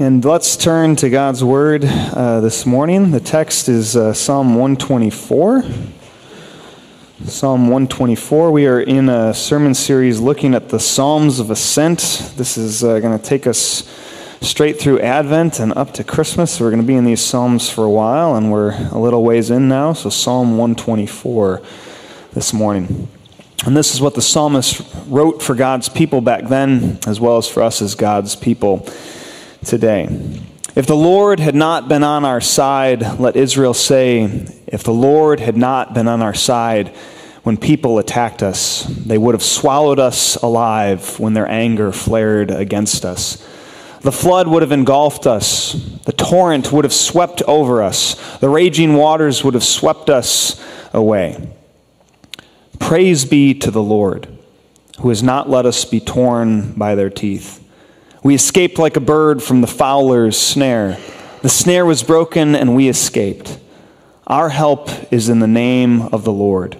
And let's turn to God's Word uh, this morning. The text is uh, Psalm 124. Psalm 124. We are in a sermon series looking at the Psalms of Ascent. This is uh, going to take us straight through Advent and up to Christmas. So we're going to be in these Psalms for a while, and we're a little ways in now. So, Psalm 124 this morning. And this is what the psalmist wrote for God's people back then, as well as for us as God's people today. If the Lord had not been on our side, let Israel say, if the Lord had not been on our side when people attacked us, they would have swallowed us alive when their anger flared against us. The flood would have engulfed us. The torrent would have swept over us. The raging waters would have swept us away. Praise be to the Lord, who has not let us be torn by their teeth. We escaped like a bird from the fowler's snare. The snare was broken, and we escaped. Our help is in the name of the Lord,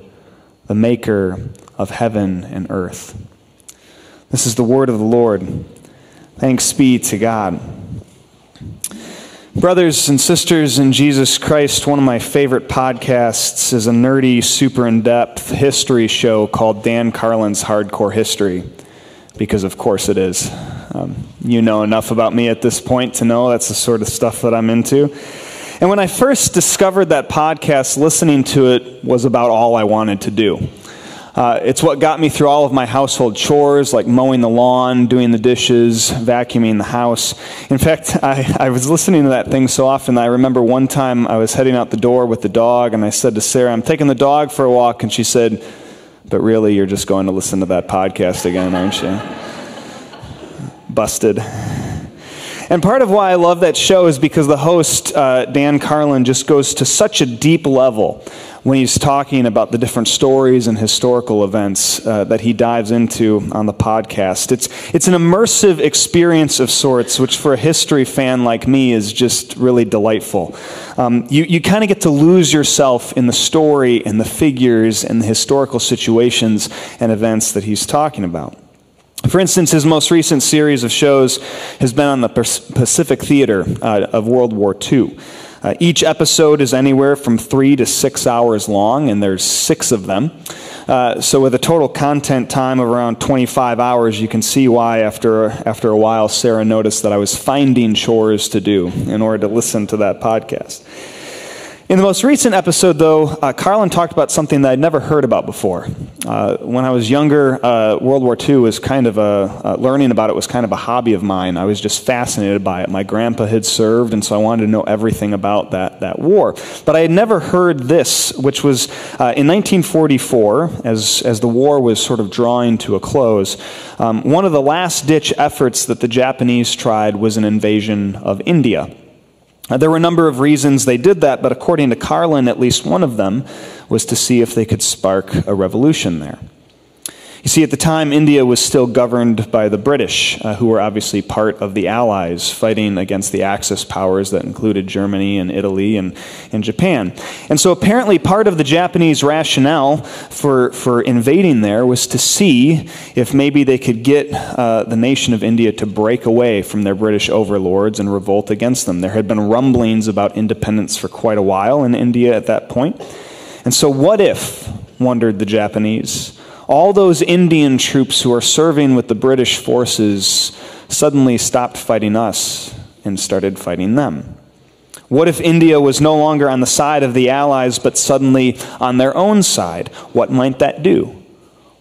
the maker of heaven and earth. This is the word of the Lord. Thanks be to God. Brothers and sisters in Jesus Christ, one of my favorite podcasts is a nerdy, super in depth history show called Dan Carlin's Hardcore History, because of course it is. Um, you know enough about me at this point to know that's the sort of stuff that I'm into. And when I first discovered that podcast, listening to it was about all I wanted to do. Uh, it's what got me through all of my household chores, like mowing the lawn, doing the dishes, vacuuming the house. In fact, I, I was listening to that thing so often that I remember one time I was heading out the door with the dog, and I said to Sarah, I'm taking the dog for a walk. And she said, But really, you're just going to listen to that podcast again, aren't you? Busted. And part of why I love that show is because the host, uh, Dan Carlin, just goes to such a deep level when he's talking about the different stories and historical events uh, that he dives into on the podcast. It's, it's an immersive experience of sorts, which for a history fan like me is just really delightful. Um, you you kind of get to lose yourself in the story and the figures and the historical situations and events that he's talking about. For instance, his most recent series of shows has been on the Pacific Theater uh, of World War II. Uh, each episode is anywhere from three to six hours long, and there's six of them. Uh, so, with a total content time of around 25 hours, you can see why, after, after a while, Sarah noticed that I was finding chores to do in order to listen to that podcast. In the most recent episode, though, uh, Carlin talked about something that I'd never heard about before. Uh, when I was younger, uh, World War II was kind of a, uh, learning about it was kind of a hobby of mine. I was just fascinated by it. My grandpa had served, and so I wanted to know everything about that, that war. But I had never heard this, which was uh, in 1944, as, as the war was sort of drawing to a close, um, one of the last ditch efforts that the Japanese tried was an invasion of India. There were a number of reasons they did that, but according to Carlin, at least one of them was to see if they could spark a revolution there. You see, at the time, India was still governed by the British, uh, who were obviously part of the Allies, fighting against the Axis powers that included Germany and Italy and, and Japan. And so apparently, part of the Japanese rationale for, for invading there was to see if maybe they could get uh, the nation of India to break away from their British overlords and revolt against them. There had been rumblings about independence for quite a while in India at that point. And so, what if, wondered the Japanese, all those Indian troops who are serving with the British forces suddenly stopped fighting us and started fighting them? What if India was no longer on the side of the Allies, but suddenly on their own side? What might that do?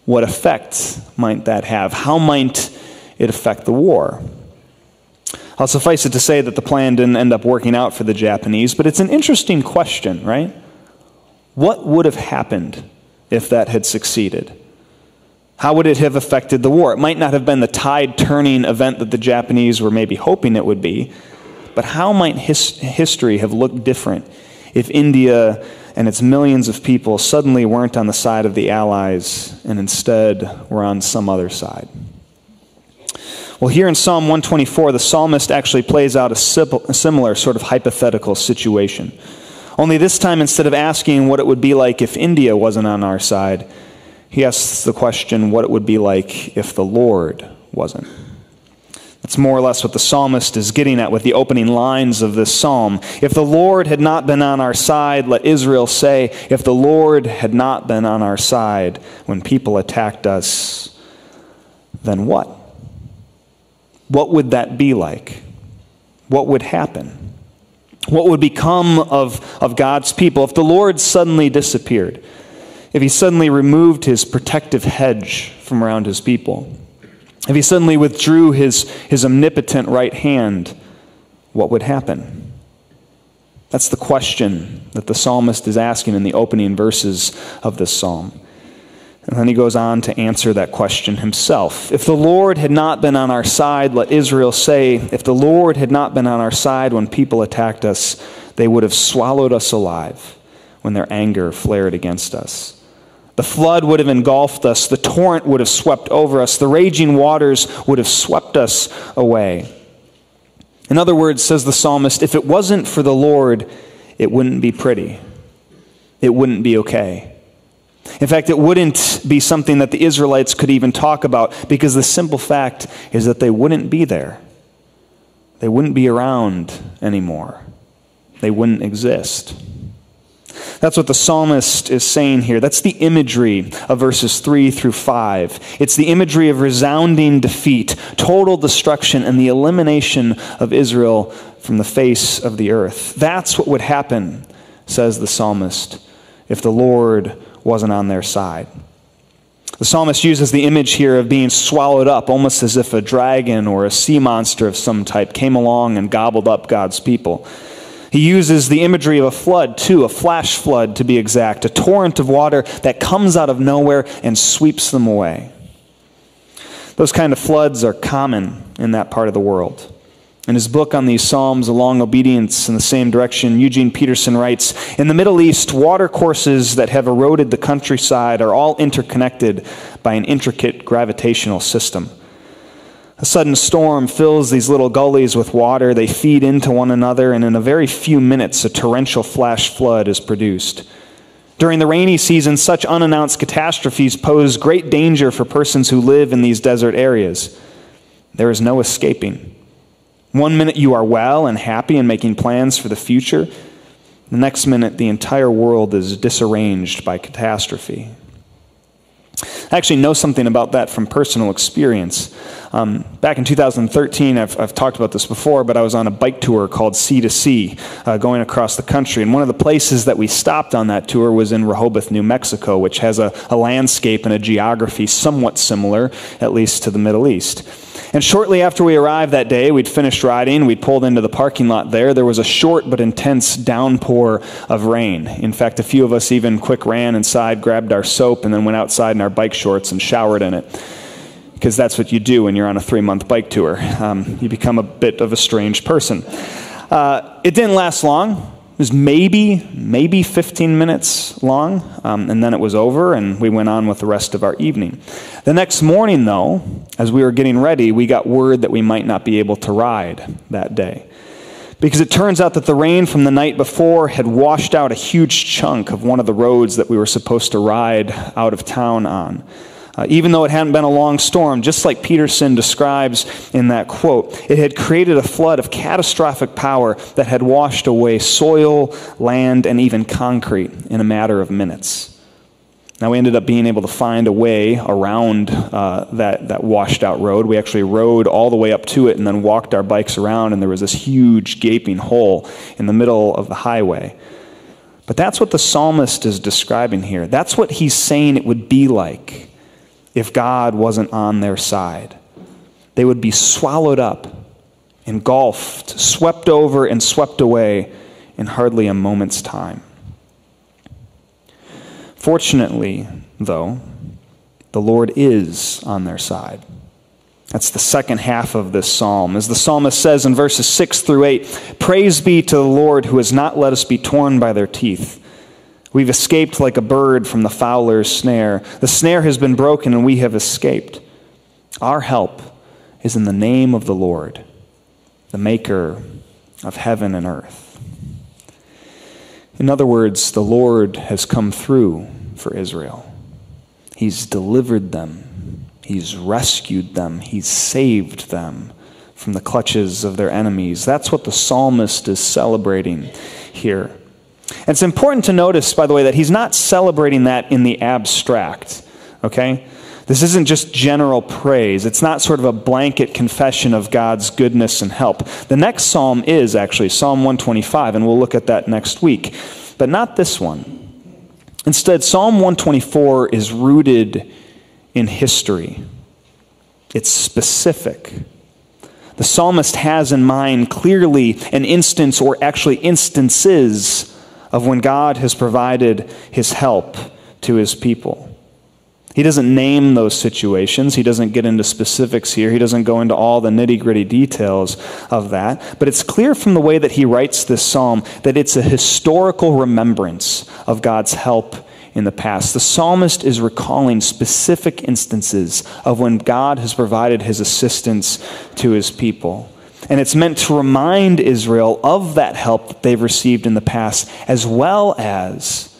What effect might that have? How might it affect the war? I'll suffice it to say that the plan didn't end up working out for the Japanese, but it's an interesting question, right? What would have happened if that had succeeded? How would it have affected the war? It might not have been the tide turning event that the Japanese were maybe hoping it would be, but how might his- history have looked different if India and its millions of people suddenly weren't on the side of the Allies and instead were on some other side? Well, here in Psalm 124, the psalmist actually plays out a similar sort of hypothetical situation. Only this time, instead of asking what it would be like if India wasn't on our side, he asks the question what it would be like if the Lord wasn't. That's more or less what the psalmist is getting at with the opening lines of this psalm. If the Lord had not been on our side, let Israel say, if the Lord had not been on our side when people attacked us, then what? What would that be like? What would happen? What would become of, of God's people if the Lord suddenly disappeared? If he suddenly removed his protective hedge from around his people? If he suddenly withdrew his, his omnipotent right hand, what would happen? That's the question that the psalmist is asking in the opening verses of this psalm. And then he goes on to answer that question himself. If the Lord had not been on our side, let Israel say, if the Lord had not been on our side when people attacked us, they would have swallowed us alive when their anger flared against us. The flood would have engulfed us, the torrent would have swept over us, the raging waters would have swept us away. In other words, says the psalmist, if it wasn't for the Lord, it wouldn't be pretty. It wouldn't be okay. In fact, it wouldn't be something that the Israelites could even talk about because the simple fact is that they wouldn't be there. They wouldn't be around anymore. They wouldn't exist. That's what the psalmist is saying here. That's the imagery of verses 3 through 5. It's the imagery of resounding defeat, total destruction, and the elimination of Israel from the face of the earth. That's what would happen, says the psalmist, if the Lord wasn't on their side. The psalmist uses the image here of being swallowed up, almost as if a dragon or a sea monster of some type came along and gobbled up God's people. He uses the imagery of a flood, too, a flash flood to be exact, a torrent of water that comes out of nowhere and sweeps them away. Those kind of floods are common in that part of the world. In his book on these Psalms, A Long Obedience in the Same Direction, Eugene Peterson writes In the Middle East, watercourses that have eroded the countryside are all interconnected by an intricate gravitational system. A sudden storm fills these little gullies with water. They feed into one another, and in a very few minutes, a torrential flash flood is produced. During the rainy season, such unannounced catastrophes pose great danger for persons who live in these desert areas. There is no escaping. One minute you are well and happy and making plans for the future. The next minute, the entire world is disarranged by catastrophe. I actually know something about that from personal experience. Um, back in 2013, I've, I've, talked about this before, but I was on a bike tour called Sea to Sea, uh, going across the country. And one of the places that we stopped on that tour was in Rehoboth, New Mexico, which has a, a landscape and a geography somewhat similar, at least to the Middle East. And shortly after we arrived that day, we'd finished riding, we'd pulled into the parking lot there. There was a short but intense downpour of rain. In fact, a few of us even quick ran inside, grabbed our soap, and then went outside in our bike shorts and showered in it. Because that's what you do when you're on a three month bike tour. Um, you become a bit of a strange person. Uh, it didn't last long. It was maybe, maybe 15 minutes long, um, and then it was over, and we went on with the rest of our evening. The next morning, though, as we were getting ready, we got word that we might not be able to ride that day. Because it turns out that the rain from the night before had washed out a huge chunk of one of the roads that we were supposed to ride out of town on. Uh, even though it hadn't been a long storm, just like Peterson describes in that quote, it had created a flood of catastrophic power that had washed away soil, land, and even concrete in a matter of minutes. Now, we ended up being able to find a way around uh, that, that washed out road. We actually rode all the way up to it and then walked our bikes around, and there was this huge gaping hole in the middle of the highway. But that's what the psalmist is describing here. That's what he's saying it would be like if God wasn't on their side. They would be swallowed up, engulfed, swept over, and swept away in hardly a moment's time. Fortunately, though, the Lord is on their side. That's the second half of this psalm. As the psalmist says in verses 6 through 8 Praise be to the Lord who has not let us be torn by their teeth. We've escaped like a bird from the fowler's snare. The snare has been broken and we have escaped. Our help is in the name of the Lord, the maker of heaven and earth. In other words, the Lord has come through for Israel. He's delivered them, He's rescued them, He's saved them from the clutches of their enemies. That's what the psalmist is celebrating here. It's important to notice, by the way, that he's not celebrating that in the abstract, okay? This isn't just general praise. It's not sort of a blanket confession of God's goodness and help. The next psalm is actually Psalm 125, and we'll look at that next week, but not this one. Instead, Psalm 124 is rooted in history, it's specific. The psalmist has in mind clearly an instance, or actually instances, of when God has provided his help to his people. He doesn't name those situations. He doesn't get into specifics here. He doesn't go into all the nitty gritty details of that. But it's clear from the way that he writes this psalm that it's a historical remembrance of God's help in the past. The psalmist is recalling specific instances of when God has provided his assistance to his people. And it's meant to remind Israel of that help that they've received in the past, as well as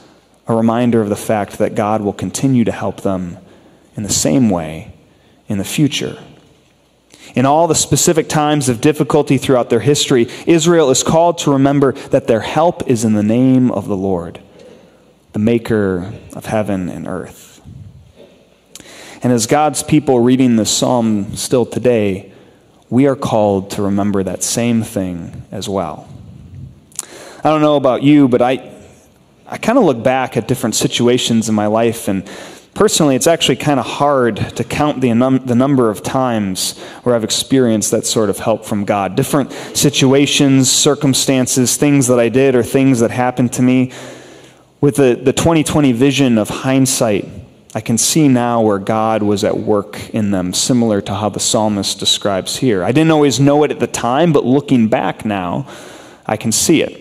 a reminder of the fact that God will continue to help them in the same way in the future. In all the specific times of difficulty throughout their history, Israel is called to remember that their help is in the name of the Lord, the maker of heaven and earth. And as God's people reading this psalm still today, we are called to remember that same thing as well. I don't know about you, but I, I kind of look back at different situations in my life, and personally, it's actually kind of hard to count the, num- the number of times where I've experienced that sort of help from God. Different situations, circumstances, things that I did, or things that happened to me. With the, the 2020 vision of hindsight, I can see now where God was at work in them, similar to how the psalmist describes here. I didn't always know it at the time, but looking back now, I can see it.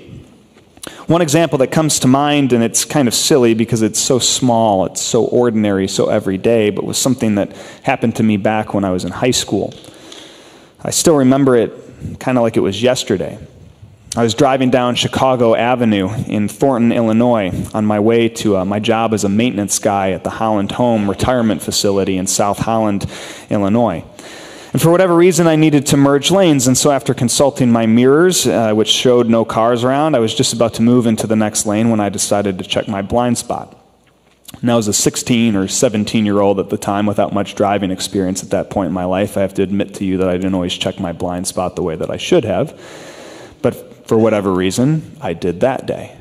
One example that comes to mind, and it's kind of silly because it's so small, it's so ordinary, so everyday, but was something that happened to me back when I was in high school. I still remember it kind of like it was yesterday. I was driving down Chicago Avenue in Thornton, Illinois, on my way to uh, my job as a maintenance guy at the Holland Home Retirement Facility in South Holland, Illinois. And for whatever reason, I needed to merge lanes. And so, after consulting my mirrors, uh, which showed no cars around, I was just about to move into the next lane when I decided to check my blind spot. And I was a 16 or 17 year old at the time without much driving experience at that point in my life. I have to admit to you that I didn't always check my blind spot the way that I should have. But for whatever reason, I did that day.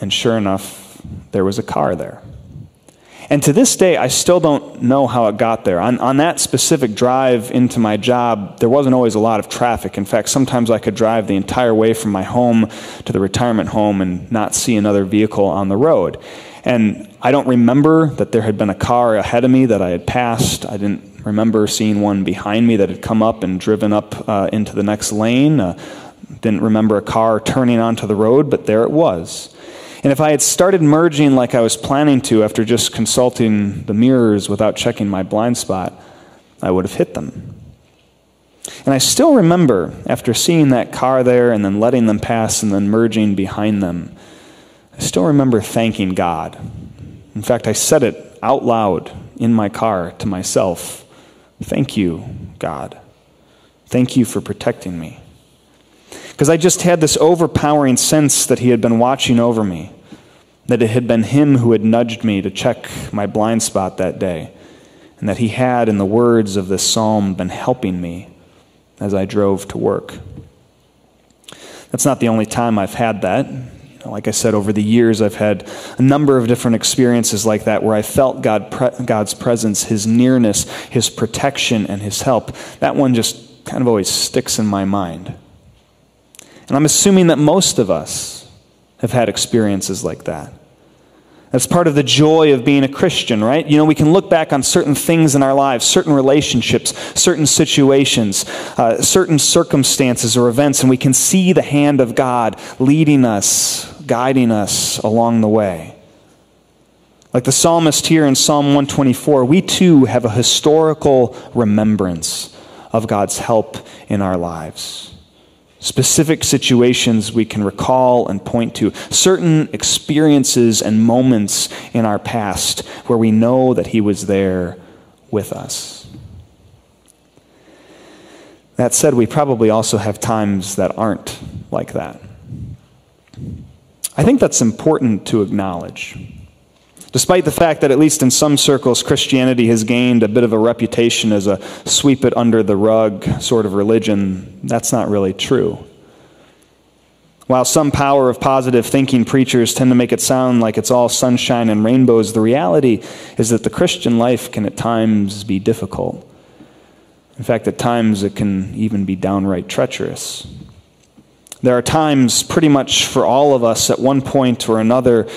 And sure enough, there was a car there. And to this day, I still don't know how it got there. On, on that specific drive into my job, there wasn't always a lot of traffic. In fact, sometimes I could drive the entire way from my home to the retirement home and not see another vehicle on the road. And I don't remember that there had been a car ahead of me that I had passed. I didn't remember seeing one behind me that had come up and driven up uh, into the next lane. Uh, didn't remember a car turning onto the road, but there it was. And if I had started merging like I was planning to after just consulting the mirrors without checking my blind spot, I would have hit them. And I still remember, after seeing that car there and then letting them pass and then merging behind them, I still remember thanking God. In fact, I said it out loud in my car to myself Thank you, God. Thank you for protecting me. Because I just had this overpowering sense that He had been watching over me, that it had been Him who had nudged me to check my blind spot that day, and that He had, in the words of this psalm, been helping me as I drove to work. That's not the only time I've had that. like I said, over the years, I've had a number of different experiences like that where I felt God pre- God's presence, His nearness, His protection, and His help. That one just kind of always sticks in my mind. And I'm assuming that most of us have had experiences like that. That's part of the joy of being a Christian, right? You know, we can look back on certain things in our lives, certain relationships, certain situations, uh, certain circumstances or events, and we can see the hand of God leading us, guiding us along the way. Like the psalmist here in Psalm 124, we too have a historical remembrance of God's help in our lives specific situations we can recall and point to, certain experiences and moments in our past where we know that He was there with us. That said, we probably also have times that aren't like that. I think that's important to acknowledge. Despite the fact that, at least in some circles, Christianity has gained a bit of a reputation as a sweep it under the rug sort of religion, that's not really true. While some power of positive thinking preachers tend to make it sound like it's all sunshine and rainbows, the reality is that the Christian life can at times be difficult. In fact, at times it can even be downright treacherous. There are times, pretty much for all of us, at one point or another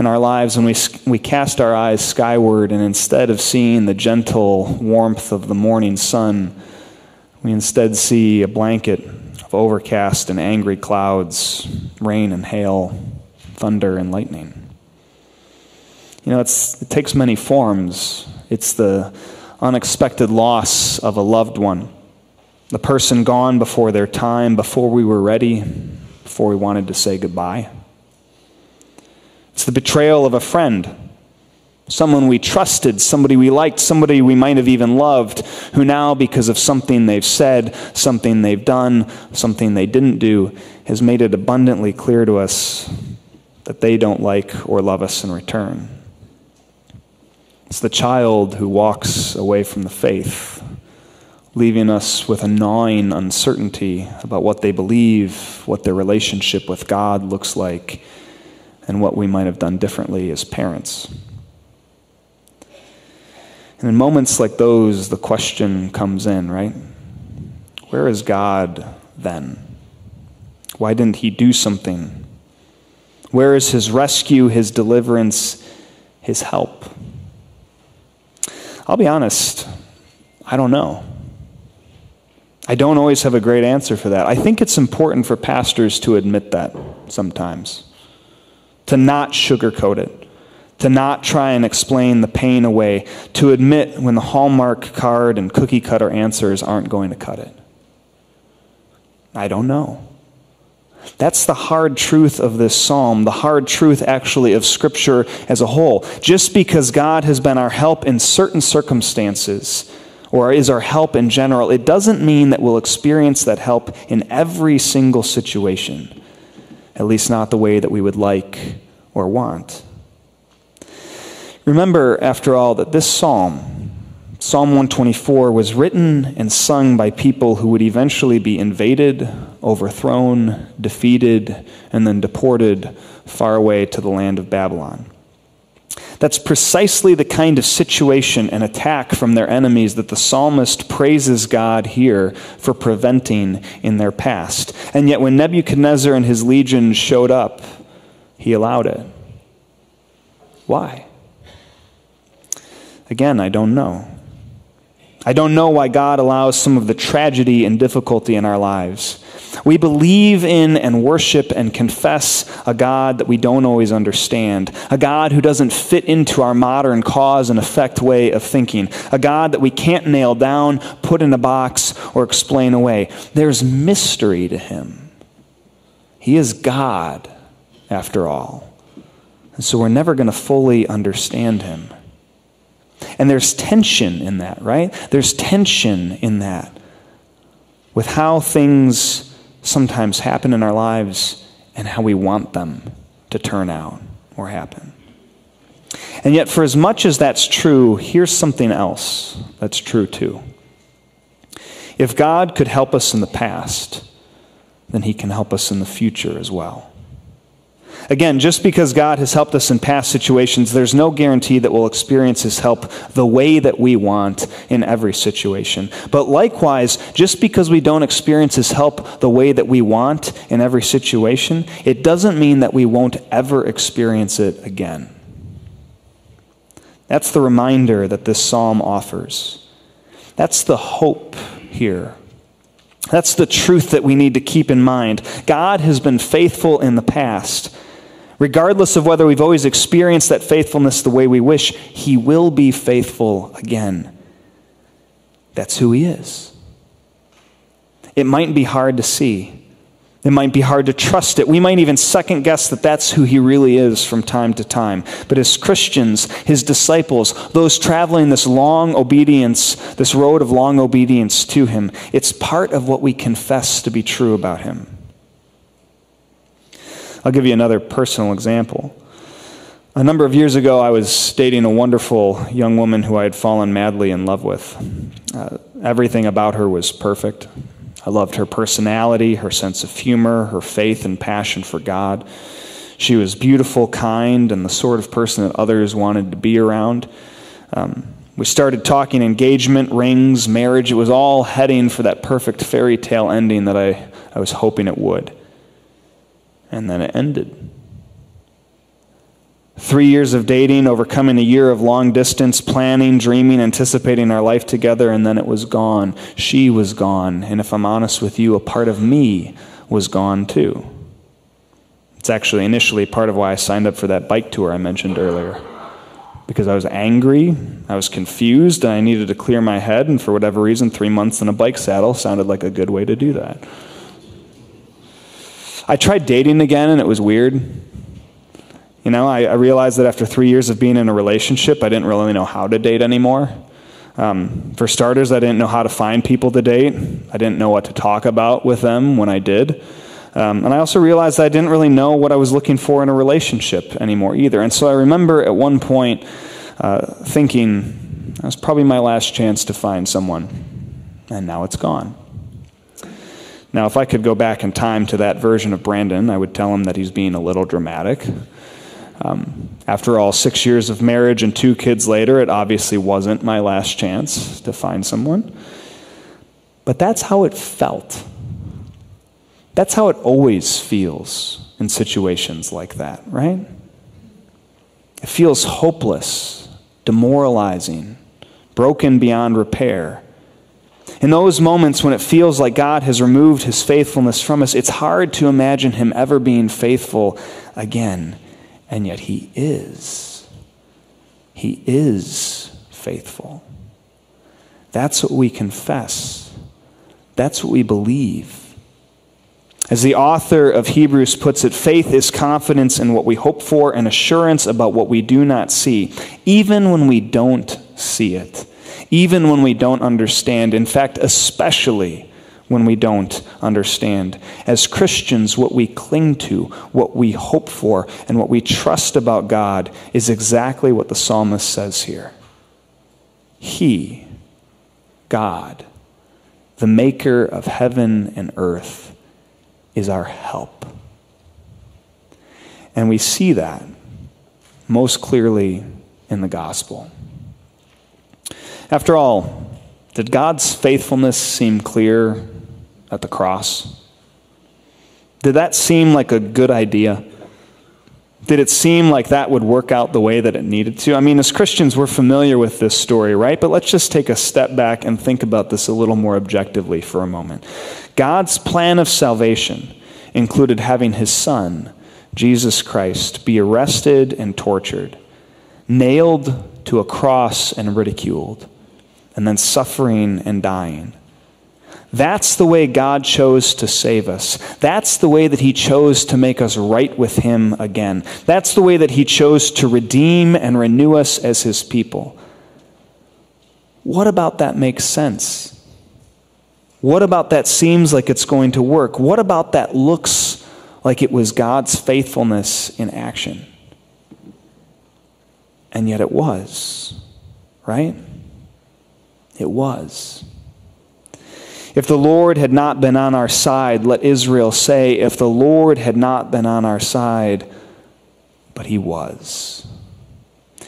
in our lives, when we, we cast our eyes skyward and instead of seeing the gentle warmth of the morning sun, we instead see a blanket of overcast and angry clouds, rain and hail, thunder and lightning. You know, it takes many forms. It's the unexpected loss of a loved one, the person gone before their time, before we were ready, before we wanted to say goodbye. It's the betrayal of a friend, someone we trusted, somebody we liked, somebody we might have even loved, who now, because of something they've said, something they've done, something they didn't do, has made it abundantly clear to us that they don't like or love us in return. It's the child who walks away from the faith, leaving us with a gnawing uncertainty about what they believe, what their relationship with God looks like, and what we might have done differently as parents. And in moments like those, the question comes in, right? Where is God then? Why didn't He do something? Where is His rescue, His deliverance, His help? I'll be honest, I don't know. I don't always have a great answer for that. I think it's important for pastors to admit that sometimes, to not sugarcoat it, to not try and explain the pain away, to admit when the Hallmark card and cookie cutter answers aren't going to cut it. I don't know. That's the hard truth of this psalm, the hard truth actually of Scripture as a whole. Just because God has been our help in certain circumstances, or is our help in general, it doesn't mean that we'll experience that help in every single situation, at least not the way that we would like or want. Remember, after all, that this psalm, Psalm 124 was written and sung by people who would eventually be invaded, overthrown, defeated, and then deported far away to the land of Babylon. That's precisely the kind of situation and attack from their enemies that the psalmist praises God here for preventing in their past. And yet, when Nebuchadnezzar and his legions showed up, he allowed it. Why? Again, I don't know. I don't know why God allows some of the tragedy and difficulty in our lives. We believe in and worship and confess a God that we don't always understand, a God who doesn't fit into our modern cause and effect way of thinking, a God that we can't nail down, put in a box, or explain away. There's mystery to him. He is God, after all. And so we're never going to fully understand him. And there's tension in that, right? There's tension in that with how things sometimes happen in our lives and how we want them to turn out or happen. And yet, for as much as that's true, here's something else that's true too. If God could help us in the past, then He can help us in the future as well. Again, just because God has helped us in past situations, there's no guarantee that we'll experience His help the way that we want in every situation. But likewise, just because we don't experience His help the way that we want in every situation, it doesn't mean that we won't ever experience it again. That's the reminder that this psalm offers. That's the hope here. That's the truth that we need to keep in mind. God has been faithful in the past. Regardless of whether we've always experienced that faithfulness the way we wish, He will be faithful again. That's who He is. It might be hard to see, It might be hard to trust it. We might even second guess that that's who he really is from time to time. But as Christians, his disciples, those traveling this long obedience, this road of long obedience to him, it's part of what we confess to be true about him. I'll give you another personal example. A number of years ago, I was dating a wonderful young woman who I had fallen madly in love with. Uh, everything about her was perfect. I loved her personality, her sense of humor, her faith and passion for God. She was beautiful, kind, and the sort of person that others wanted to be around. Um, we started talking engagement, rings, marriage. It was all heading for that perfect fairy tale ending that I, I was hoping it would. And then it ended. Three years of dating, overcoming a year of long distance, planning, dreaming, anticipating our life together, and then it was gone. She was gone. And if I'm honest with you, a part of me was gone too. It's actually initially part of why I signed up for that bike tour I mentioned earlier. Because I was angry, I was confused, and I needed to clear my head, and for whatever reason, three months in a bike saddle sounded like a good way to do that. I tried dating again, and it was weird. You know, I, I, realized that after three years of being in a relationship, I didn't really know how to date anymore. Um, for starters, I didn't know how to find people to date. I didn't know what to talk about with them when I did. Um, and I also realized I didn't really know what I was looking for in a relationship anymore either. And so I remember at one point uh, thinking, that was probably my last chance to find someone. And now it's gone. Now, if I could go back in time to that version of Brandon, I would tell him that he's being a little dramatic. Um, after all, six years of marriage and two kids later, it obviously wasn't my last chance to find someone. But that's how it felt. That's how it always feels in situations like that, right? It feels hopeless, demoralizing, broken beyond repair. In those moments when it feels like God has removed his faithfulness from us, it's hard to imagine him ever being faithful again. And yet he is. He is faithful. That's what we confess. That's what we believe. As the author of Hebrews puts it, faith is confidence in what we hope for and assurance about what we do not see, even when we don't see it, even when we don't understand. In fact, especially when we don't understand. As Christians, what we cling to, what we hope for, and what we trust about God is exactly what the psalmist says here. He, God, the maker of heaven and earth, is our help. And we see that most clearly in the gospel. After all, did God's faithfulness seem clear at the cross? Did that seem like a good idea? Did it seem like that would work out the way that it needed to? I mean, as Christians, we're familiar with this story, right? But let's just take a step back and think about this a little more objectively for a moment. God's plan of salvation included having his son, Jesus Christ, be arrested and tortured, nailed to a cross and ridiculed, and then suffering and dying that's the way God chose to save us. That's the way that He chose to make us right with Him again. That's the way that He chose to redeem and renew us as His people. What about that makes sense? What about that seems like it's going to work? What about that looks like it was God's faithfulness in action? And yet it was, right? It was. If the Lord had not been on our side, let Israel say, if the Lord had not been on our side, but he was.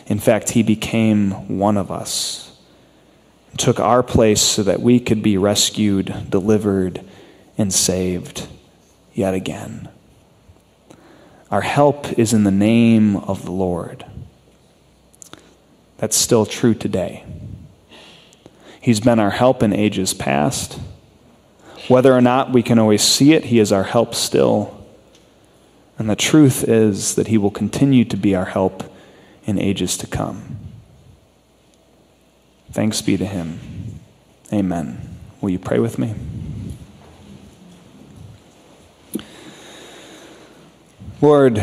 In fact, he became one of us, took our place so that we could be rescued, delivered, and saved yet again. Our help is in the name of the Lord. That's still true today. He's been our help in ages past. Whether or not we can always see it, He is our help still. And the truth is that He will continue to be our help in ages to come. Thanks be to Him. Amen. Will you pray with me? Lord,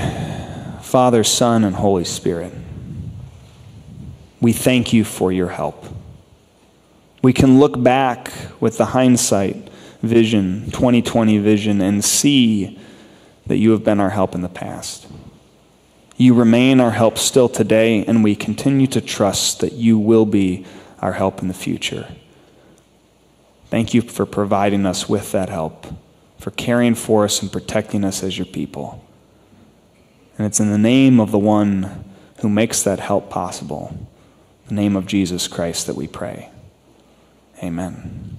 Father, Son, and Holy Spirit, we thank you for your help. We can look back with the hindsight vision, 2020 vision, and see that you have been our help in the past. You remain our help still today, and we continue to trust that you will be our help in the future. Thank you for providing us with that help, for caring for us and protecting us as your people. And it's in the name of the one who makes that help possible, the name of Jesus Christ, that we pray. Amen.